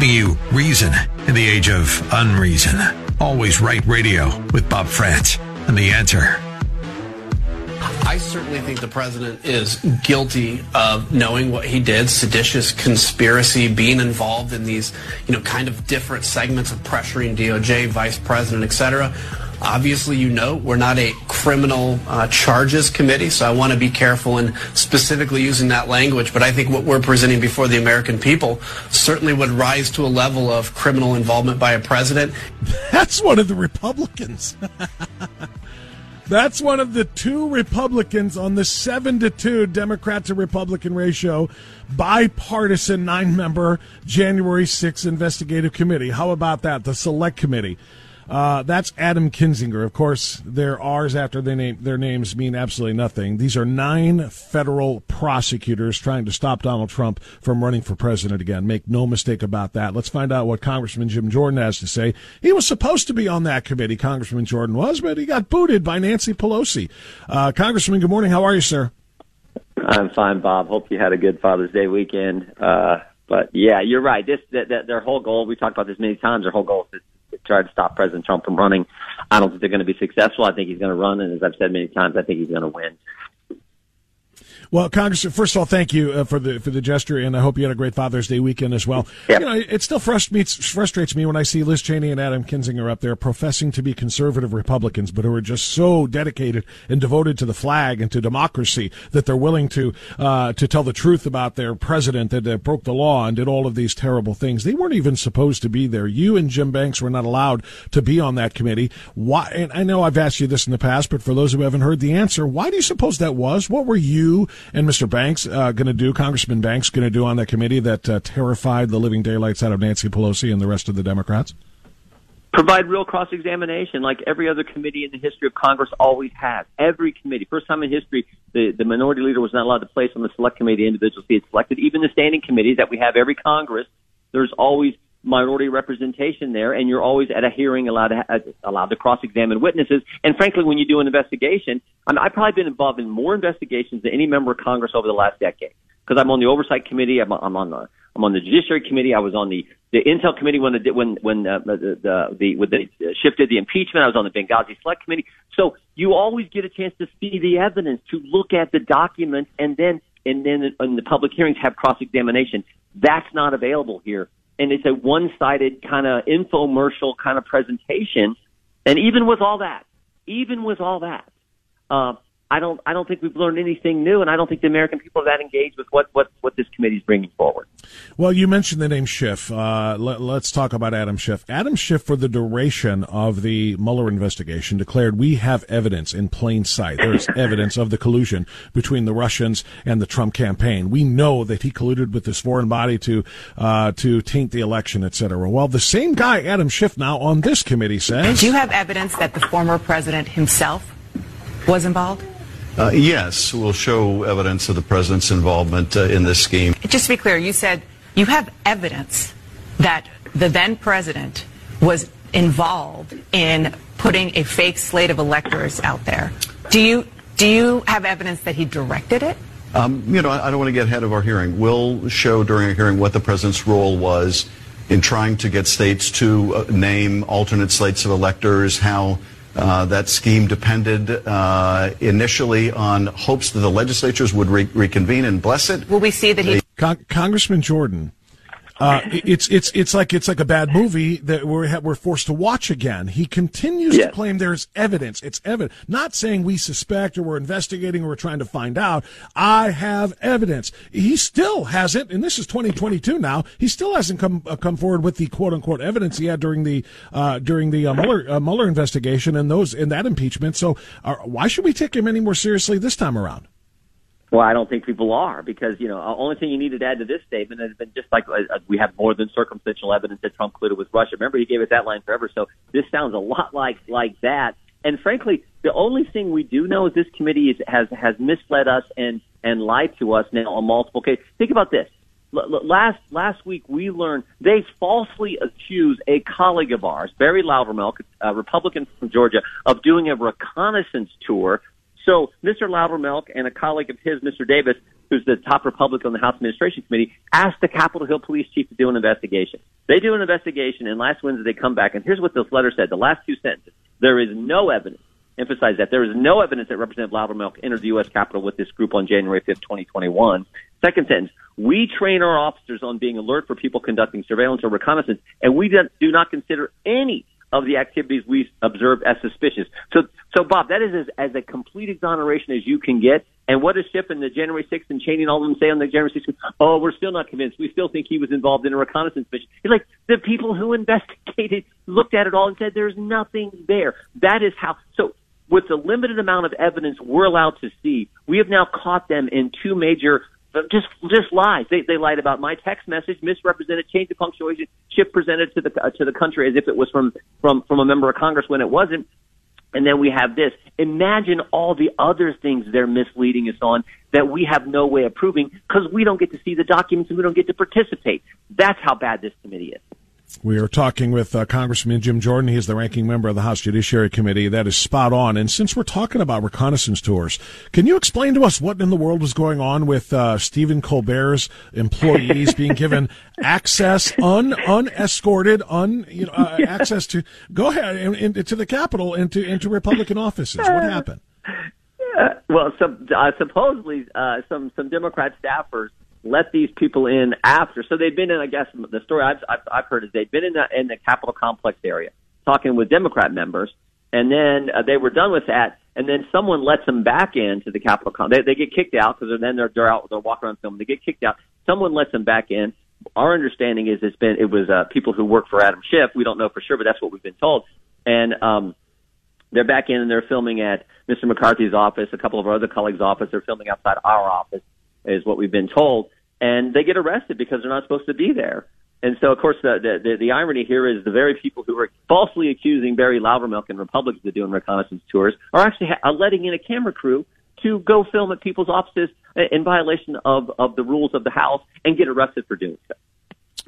giving you reason in the age of unreason. Always right radio with Bob Frantz and the answer. I certainly think the president is guilty of knowing what he did, seditious conspiracy, being involved in these, you know, kind of different segments of pressuring DOJ, vice president, et cetera. Obviously, you know, we're not a criminal uh, charges committee, so I want to be careful in specifically using that language. But I think what we're presenting before the American people certainly would rise to a level of criminal involvement by a president. That's one of the Republicans. That's one of the two Republicans on the seven to two Democrat to Republican ratio, bipartisan nine member January 6th investigative committee. How about that? The select committee. Uh, that's Adam Kinzinger. Of course, their R's after their, name, their names mean absolutely nothing. These are nine federal prosecutors trying to stop Donald Trump from running for president again. Make no mistake about that. Let's find out what Congressman Jim Jordan has to say. He was supposed to be on that committee, Congressman Jordan was, but he got booted by Nancy Pelosi. Uh, Congressman, good morning. How are you, sir? I'm fine, Bob. Hope you had a good Father's Day weekend. Uh, but yeah, you're right. This their whole goal. We talked about this many times. Their whole goal is try to stop President Trump from running. I don't think they're going to be successful. I think he's going to run, and as I've said many times, I think he's going to win. Well, Congressman, first of all, thank you uh, for the for the gesture, and I hope you had a great Father's Day weekend as well. Yep. You know, it still frustrates frustrates me when I see Liz Cheney and Adam Kinzinger up there professing to be conservative Republicans, but who are just so dedicated and devoted to the flag and to democracy that they're willing to uh, to tell the truth about their president that uh, broke the law and did all of these terrible things. They weren't even supposed to be there. You and Jim Banks were not allowed to be on that committee. Why? And I know I've asked you this in the past, but for those who haven't heard the answer, why do you suppose that was? What were you and Mr. Banks uh, going to do, Congressman Banks going to do on that committee that uh, terrified the living daylights out of Nancy Pelosi and the rest of the Democrats? Provide real cross examination like every other committee in the history of Congress always has. Every committee. First time in history, the, the minority leader was not allowed to place on the select committee the individuals he had selected. Even the standing committees that we have every Congress, there's always minority representation there, and you're always at a hearing allowed to uh, allowed to cross examine witnesses. And frankly, when you do an investigation, I mean, I've probably been involved in more investigations than any member of Congress over the last decade because I'm on the oversight committee. I'm, I'm on the I'm on the judiciary committee. I was on the the intel committee when the when when uh, the the, the when they shifted the impeachment. I was on the Benghazi select committee. So you always get a chance to see the evidence, to look at the documents, and then and then in the public hearings have cross examination. That's not available here and it's a one-sided kind of infomercial kind of presentation. And even with all that, even with all that, uh, I don't I don't think we've learned anything new, and I don't think the American people are that engaged with what what what this committee is bringing forward. Well, you mentioned the name Schiff. Uh, let, us talk about Adam Schiff. Adam Schiff, for the duration of the Mueller investigation, declared we have evidence in plain sight. There's evidence of the collusion between the Russians and the Trump campaign. We know that he colluded with this foreign body to uh, to taint the election, etc. Well, the same guy, Adam Schiff, now on this committee says, "Do you have evidence that the former president himself was involved?" Uh, yes, we'll show evidence of the president's involvement uh, in this scheme. Just to be clear, you said you have evidence that the then president was involved in putting a fake slate of electors out there. Do you do you have evidence that he directed it? Um, you know, I, I don't want to get ahead of our hearing. We'll show during a hearing what the president's role was in trying to get states to uh, name alternate slates of electors, how uh, that scheme depended uh, initially on hopes that the legislatures would re- reconvene and bless it. Will we see that he? Con- Congressman Jordan, uh, it's it's it's like it's like a bad movie that we're we're forced to watch again. He continues yes. to claim there's evidence. It's evidence. Not saying we suspect or we're investigating or we're trying to find out. I have evidence. He still hasn't, and this is 2022 now. He still hasn't come uh, come forward with the quote unquote evidence he had during the uh, during the uh, Mueller uh, Mueller investigation and those in that impeachment. So uh, why should we take him any more seriously this time around? Well, I don't think people are because you know the only thing you need to add to this statement has been just like uh, we have more than circumstantial evidence that Trump colluded with Russia. Remember, he gave us that line forever. So this sounds a lot like like that. And frankly, the only thing we do know is this committee is, has has misled us and and lied to us now on multiple cases. Think about this. L- last last week we learned they falsely accused a colleague of ours, Barry Loudermilk, a Republican from Georgia, of doing a reconnaissance tour so Mr. Loudermilk and a colleague of his, Mr. Davis, who's the top Republican on the House Administration Committee, asked the Capitol Hill Police Chief to do an investigation. They do an investigation, and last Wednesday they come back, and here's what this letter said. The last two sentences. There is no evidence emphasize that there is no evidence that Representative Loudermilk entered the U.S. Capitol with this group on January 5th, 2021. Second sentence, we train our officers on being alert for people conducting surveillance or reconnaissance, and we do not consider any of the activities we observed as suspicious. So, so Bob, that is as, as a complete exoneration as you can get. And what does Schiff and the January 6th and Cheney and all of them say on the January 6th? Oh, we're still not convinced. We still think he was involved in a reconnaissance mission. It's like the people who investigated looked at it all and said there's nothing there. That is how. So with the limited amount of evidence we're allowed to see, we have now caught them in two major just just lies. They they lied about my text message, misrepresented, changed the punctuation, Schiff presented to the uh, to the country as if it was from from from a member of Congress when it wasn't. And then we have this. Imagine all the other things they're misleading us on that we have no way of proving because we don't get to see the documents and we don't get to participate. That's how bad this committee is. We are talking with uh, Congressman Jim Jordan. He is the ranking member of the House Judiciary Committee. That is spot on. And since we're talking about reconnaissance tours, can you explain to us what in the world was going on with uh, Stephen Colbert's employees being given access, un unescorted, un you know, uh, yeah. access to go ahead and, and, to the Capitol and to into Republican offices? What happened? well, some, uh, supposedly uh, some some Democrat staffers let these people in after. So they've been in, I guess, the story I've, I've, I've heard is they've been in the, in the Capitol complex area talking with Democrat members, and then uh, they were done with that, and then someone lets them back into the Capitol. Com- they, they get kicked out because then they're, they're out, they're walking around filming. They get kicked out. Someone lets them back in. Our understanding is it's been it was uh, people who work for Adam Schiff. We don't know for sure, but that's what we've been told. And um, they're back in and they're filming at Mr. McCarthy's office, a couple of our other colleagues' office. They're filming outside our office is what we've been told, and they get arrested because they're not supposed to be there. And so, of course, the, the, the irony here is the very people who are falsely accusing Barry Loudermilk and Republicans of doing reconnaissance tours are actually ha- letting in a camera crew to go film at people's offices in violation of, of the rules of the House and get arrested for doing so.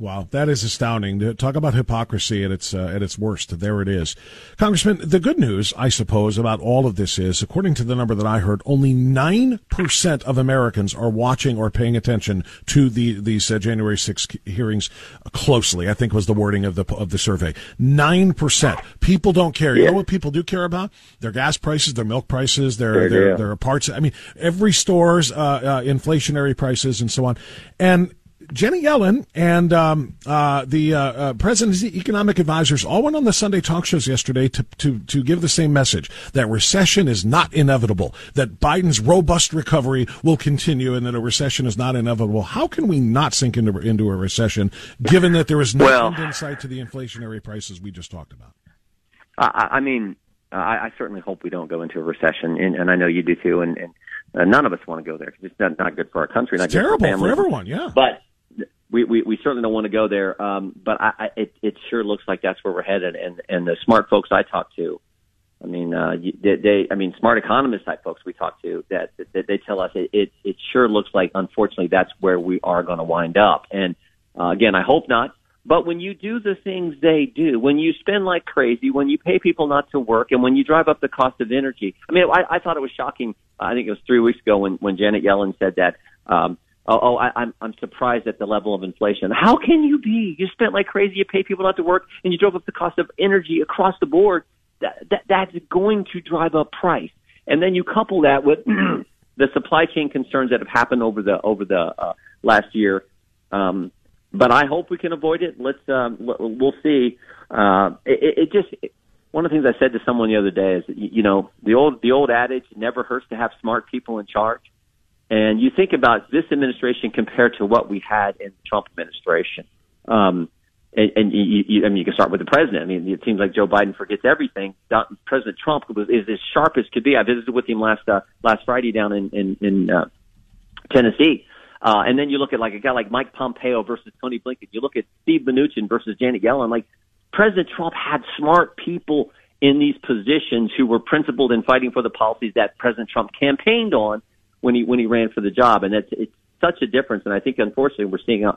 Wow, that is astounding. Talk about hypocrisy at its uh, at its worst. There it is, Congressman. The good news, I suppose, about all of this is, according to the number that I heard, only nine percent of Americans are watching or paying attention to the these uh, January 6th hearings closely. I think was the wording of the of the survey. Nine percent. People don't care. You know what people do care about? Their gas prices, their milk prices, their their, their parts. I mean, every store's uh, uh, inflationary prices and so on. And Jenny Yellen and um, uh, the uh, uh, president's economic advisors all went on the Sunday talk shows yesterday to, to, to give the same message that recession is not inevitable, that Biden's robust recovery will continue, and that a recession is not inevitable. How can we not sink into, into a recession, given that there is no well, end in sight to the inflationary prices we just talked about? I, I mean, I, I certainly hope we don't go into a recession, and, and I know you do too, and, and uh, none of us want to go there. Because it's not, not good for our country. Not it's terrible for, for, everyone. Yeah, but we, we, we certainly don't want to go there. Um, but I, I, it, it sure looks like that's where we're headed. And, and the smart folks I talk to, I mean, uh, they, they, I mean, smart economist type folks we talk to that, that they tell us it, it, it sure looks like, unfortunately, that's where we are going to wind up. And, uh, again, I hope not. But when you do the things they do, when you spend like crazy, when you pay people not to work, and when you drive up the cost of energy, I mean, I, I thought it was shocking. I think it was three weeks ago when, when Janet Yellen said that, um, oh, oh I, I'm I'm surprised at the level of inflation. How can you be? You spent like crazy. You pay people not to work, and you drove up the cost of energy across the board. That, that that's going to drive up price. And then you couple that with the supply chain concerns that have happened over the over the uh, last year. Um, but I hope we can avoid it. Let's um, we'll see. Uh, it, it just it, one of the things I said to someone the other day is, you know, the old the old adage never hurts to have smart people in charge. And you think about this administration compared to what we had in the Trump administration. Um, and, and you, you, I mean, you can start with the president. I mean, it seems like Joe Biden forgets everything. President Trump was is as sharp as could be. I visited with him last uh, last Friday down in in, in uh, Tennessee. Uh, and then you look at like a guy like Mike Pompeo versus Tony Blinken. You look at Steve Mnuchin versus Janet Yellen. Like President Trump had smart people in these positions who were principled in fighting for the policies that President Trump campaigned on when he when he ran for the job, and it's it's such a difference. And I think unfortunately we're seeing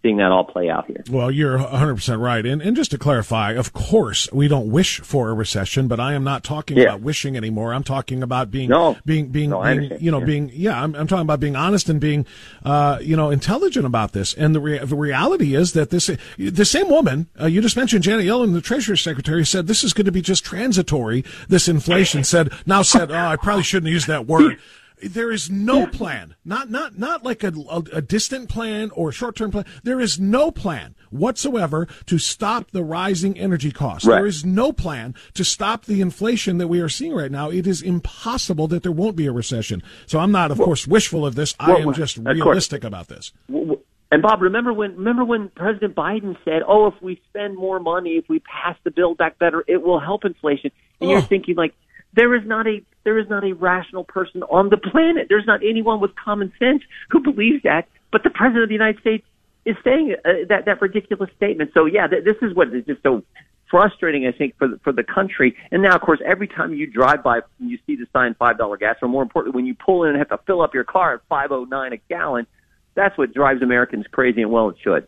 seeing that all play out here. Well, you're 100% right. And, and just to clarify, of course, we don't wish for a recession, but I am not talking Yeah. about wishing anymore. I'm talking about being, No. being, being, No, being you know, Yeah. being, yeah, I'm, I'm talking about being honest and being, uh, you know, intelligent about this. And the, rea- the reality is that this, the same woman, uh, you just mentioned Janet Yellen, the Treasury Secretary, said this is going to be just transitory. This inflation said, now said, oh, I probably shouldn't use that word. There is no plan, not not not like a, a, a distant plan or short term plan. There is no plan whatsoever to stop the rising energy costs. Right. There is no plan to stop the inflation that we are seeing right now. It is impossible that there won't be a recession. So I'm not, of course, wishful of this. I am just course. realistic about this. And Bob, remember when remember when President Biden said, "Oh, if we spend more money, if we pass the Build Back Better, it will help inflation." And Oh. you're thinking like, there is not a there is not a rational person on the planet. There's not anyone with common sense who believes that. But the President of the United States is saying uh, that that ridiculous statement. So yeah, th- this is what is just so frustrating, I think, for the, for the country. And now, of course, every time you drive by and you see the sign five dollar gas, or more importantly, when you pull in and have to fill up your car at five oh nine a gallon, that's what drives Americans crazy, and well, it should.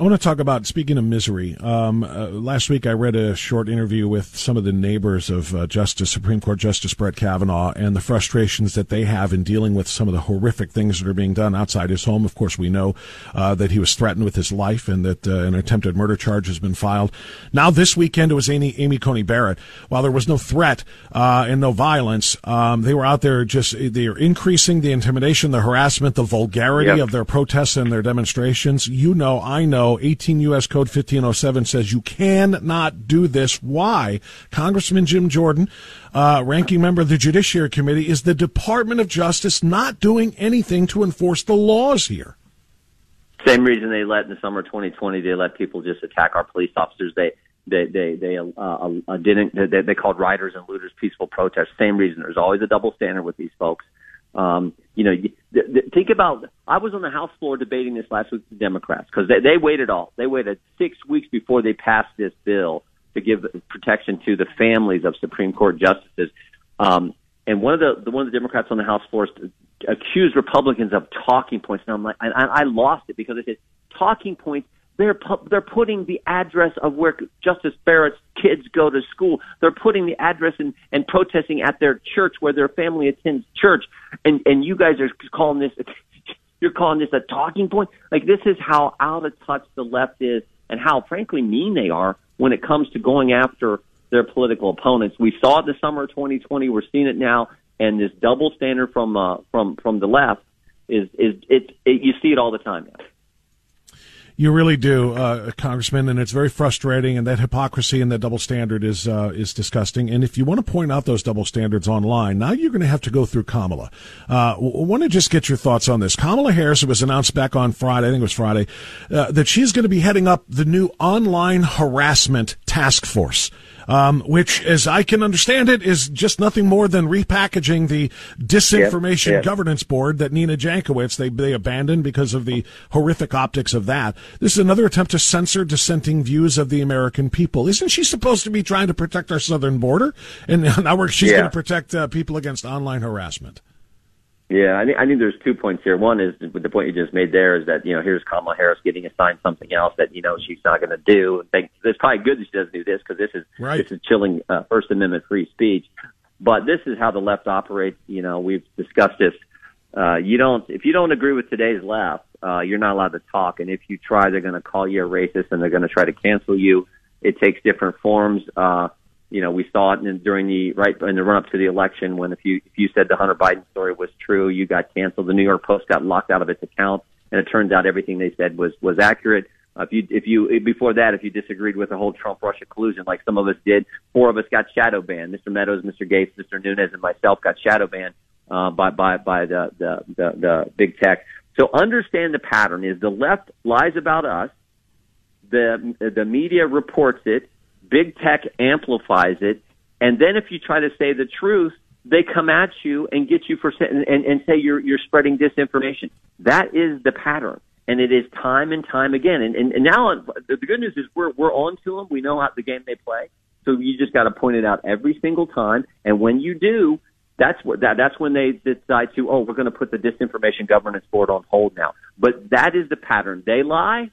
I want to talk about speaking of misery. Um, uh, last week, I read a short interview with some of the neighbors of uh, Justice Supreme Court Justice Brett Kavanaugh and the frustrations that they have in dealing with some of the horrific things that are being done outside his home. Of course, we know uh, that he was threatened with his life and that uh, an attempted murder charge has been filed. Now, this weekend, it was Amy, Amy Coney Barrett. While there was no threat uh, and no violence, um, they were out there just they are increasing the intimidation, the harassment, the vulgarity Yep. of their protests and their demonstrations. You know, I know, 18 U.S. Code 1507 says you cannot do this. Why? Congressman Jim Jordan, uh, ranking member of the Judiciary Committee, is the Department of Justice not doing anything to enforce the laws here? Same reason they let in the summer 2020, they let people just attack our police officers. They they they they uh, uh, didn't they, they called rioters and looters peaceful protests. Same reason. There's always a double standard with these folks. Um, you know, th- th- think about. I was on the House floor debating this last week with the Democrats because they, they waited all. They waited six weeks before they passed this bill to give protection to the families of Supreme Court justices. Um, and one of the, the one of the Democrats on the House floor accused Republicans of talking points. And I'm like, I, I lost it because they said talking points. They're pu- they're putting the address of where Justice Barrett's kids go to school. They're putting the address and and protesting at their church where their family attends church. And and you guys are calling this you're calling this a talking point. Like this is how out of touch the left is, and how frankly mean they are when it comes to going after their political opponents. We saw it the summer of 2020. We're seeing it now, and this double standard from uh, from from the left is is it, it you see it all the time now. You really do, uh, Congressman, and it's very frustrating. And that hypocrisy and that double standard is uh, is disgusting. And if you want to point out those double standards online, now you're going to have to go through Kamala. Uh, want to just get your thoughts on this. Kamala Harris, it was announced back on Friday, I think it was Friday, uh, that she's going to be heading up the new online harassment task force. Um, which, as I can understand it, is just nothing more than repackaging the disinformation Yep, yep. governance board that Nina Jankowicz they they abandoned because of the horrific optics of that. This is another attempt to censor dissenting views of the American people. Isn't she supposed to be trying to protect our southern border? And now we're, she's Yeah. going to protect uh, people against online harassment. Yeah, I think, I think there's two points here. One is the point you just made there is that you know here's Kamala Harris getting assigned something else that you know she's not going to do. And think it's probably good that she doesn't do this because this is Right. this is chilling uh, First Amendment free speech. But this is how the left operates. You know, we've discussed this. Uh, you don't if you don't agree with today's left, uh, you're not allowed to talk. And if you try, they're going to call you a racist and they're going to try to cancel you. It takes different forms. Uh, you know, we saw it in, during the right in the run up to the election when if you if you said the Hunter Biden story was true, you got canceled. The New York Post got locked out of its account, and it turns out everything they said was was accurate. Uh, if you if you before that, if you disagreed with the whole Trump Russia collusion, like some of us did, four of us got shadow banned. Mr. Meadows, Mr. Gates, Mr. Nunes, and myself got shadow banned uh, by by by the, the the the big tech. So understand the pattern is the left lies about us, the the media reports it, big tech amplifies it, and then if you try to say the truth, they come at you and get you for and, and, say you're you're spreading disinformation. That is the pattern, and it is time and time again. And and, and now the the good news is we're we're on to them. We know how the game they play, so you just got to point it out every single time. And when you do, That's what that, that's when they decide to oh we're going to put the disinformation governance board on hold now. But that is the pattern. They lie.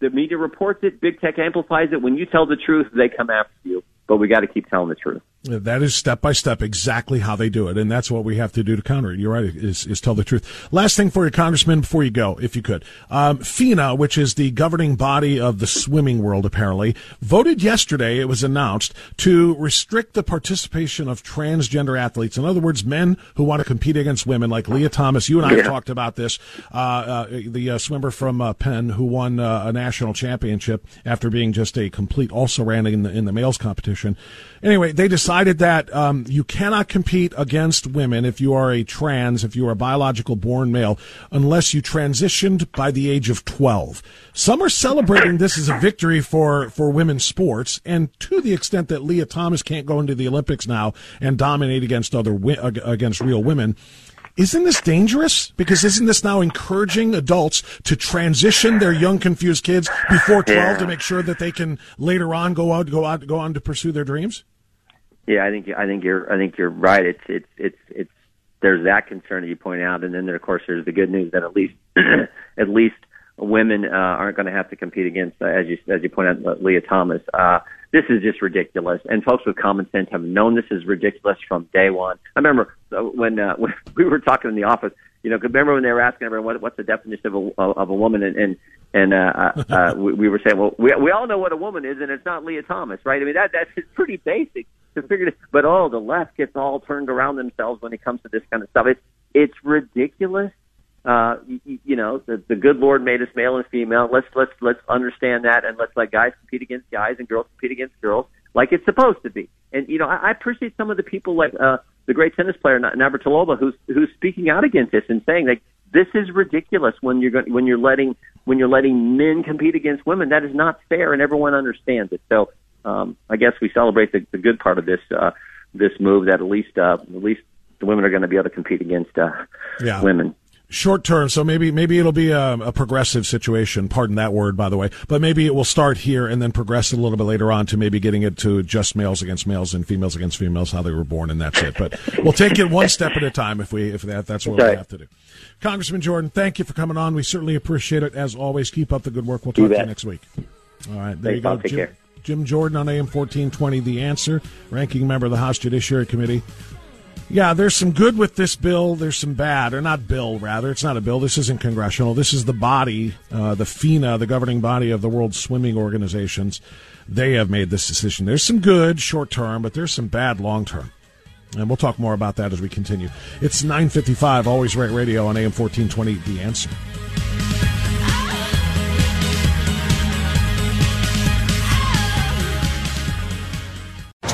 The media reports it. Big tech amplifies it. When you tell the truth, they come after you. But we got to keep telling the truth. That is step by step exactly how they do it, and that's what we have to do to counter it. You're right; is, is tell the truth. Last thing for you, Congressman, before you go, if you could, um, FINA, which is the governing body of the swimming world, apparently voted yesterday. It was announced to restrict the participation of transgender athletes. In other words, men who want to compete against women, like Lia Thomas. You and I yeah. talked about this. Uh, uh, the uh, swimmer from uh, Penn who won uh, a national championship after being just a complete also ran in the in the males competition. Anyway, they decided that um, you cannot compete against women if you are a trans, if you are a biological born male, unless you transitioned by the age of 12. Some are celebrating this as a victory for, for women's sports, and to the extent that Lia Thomas can't go into the Olympics now and dominate against other against real women. Isn't this dangerous? Because isn't this now encouraging adults to transition their young, confused kids before twelve yeah. to make sure that they can later on go out, go out, go on to pursue their dreams? Yeah, I think I think you're I think you're right. It's it's it's it's there's that concern that you point out, and then there, of course there's the good news that at least at least women uh, aren't going to have to compete against, uh, as you as you point out, Lia Thomas. Uh, this is just ridiculous, and folks with common sense have known this is ridiculous from day one. I remember uh, when uh, when we were talking in the office. You know, could remember when they were asking everyone what, what's the definition of a of a woman, and and and uh, uh, uh we, we were saying, well, we we all know what a woman is, and it's not Lia Thomas, right? I mean, that that's pretty basic it. But oh, the left gets all turned around themselves when it comes to this kind of stuff. It's it's ridiculous. Uh, you, you know, the, the good Lord made us male and female. Let's let's let's understand that, and let's let guys compete against guys and girls compete against girls, like it's supposed to be. And you know, I, I appreciate some of the people like uh, the great tennis player Navratilova, who's who's speaking out against this and saying like this is ridiculous when you're going, when you're letting when you're letting men compete against women. That is not fair, and everyone understands it. So um, I guess we celebrate the, the good part of this uh, this move that at least uh, at least the women are going to be able to compete against uh, yeah. women short term. So maybe maybe it'll be a, a, progressive situation. Pardon that word, by the way. But maybe it will start here and then progress a little bit later on to maybe getting it to just males against males and females against females, how they were born, and that's it. But we'll take it one step at a time if we if that that's what we have to do. Congressman Jordan, thank you for coming on. We certainly appreciate it as always. Keep up the good work. We'll talk to you next week. All right, there Thanks, you go. Jim, Jim Jordan on AM fourteen twenty. The answer, ranking member of the House Judiciary Committee. Yeah, there's some good with this bill. There's some bad, or not bill, rather. It's not a bill. This isn't congressional. This is the body, uh, the FINA, the governing body of the World Swimming Organizations. They have made this decision. There's some good short term, but there's some bad long term. And we'll talk more about that as we continue. It's 955, always right radio on AM 1420, The Answer.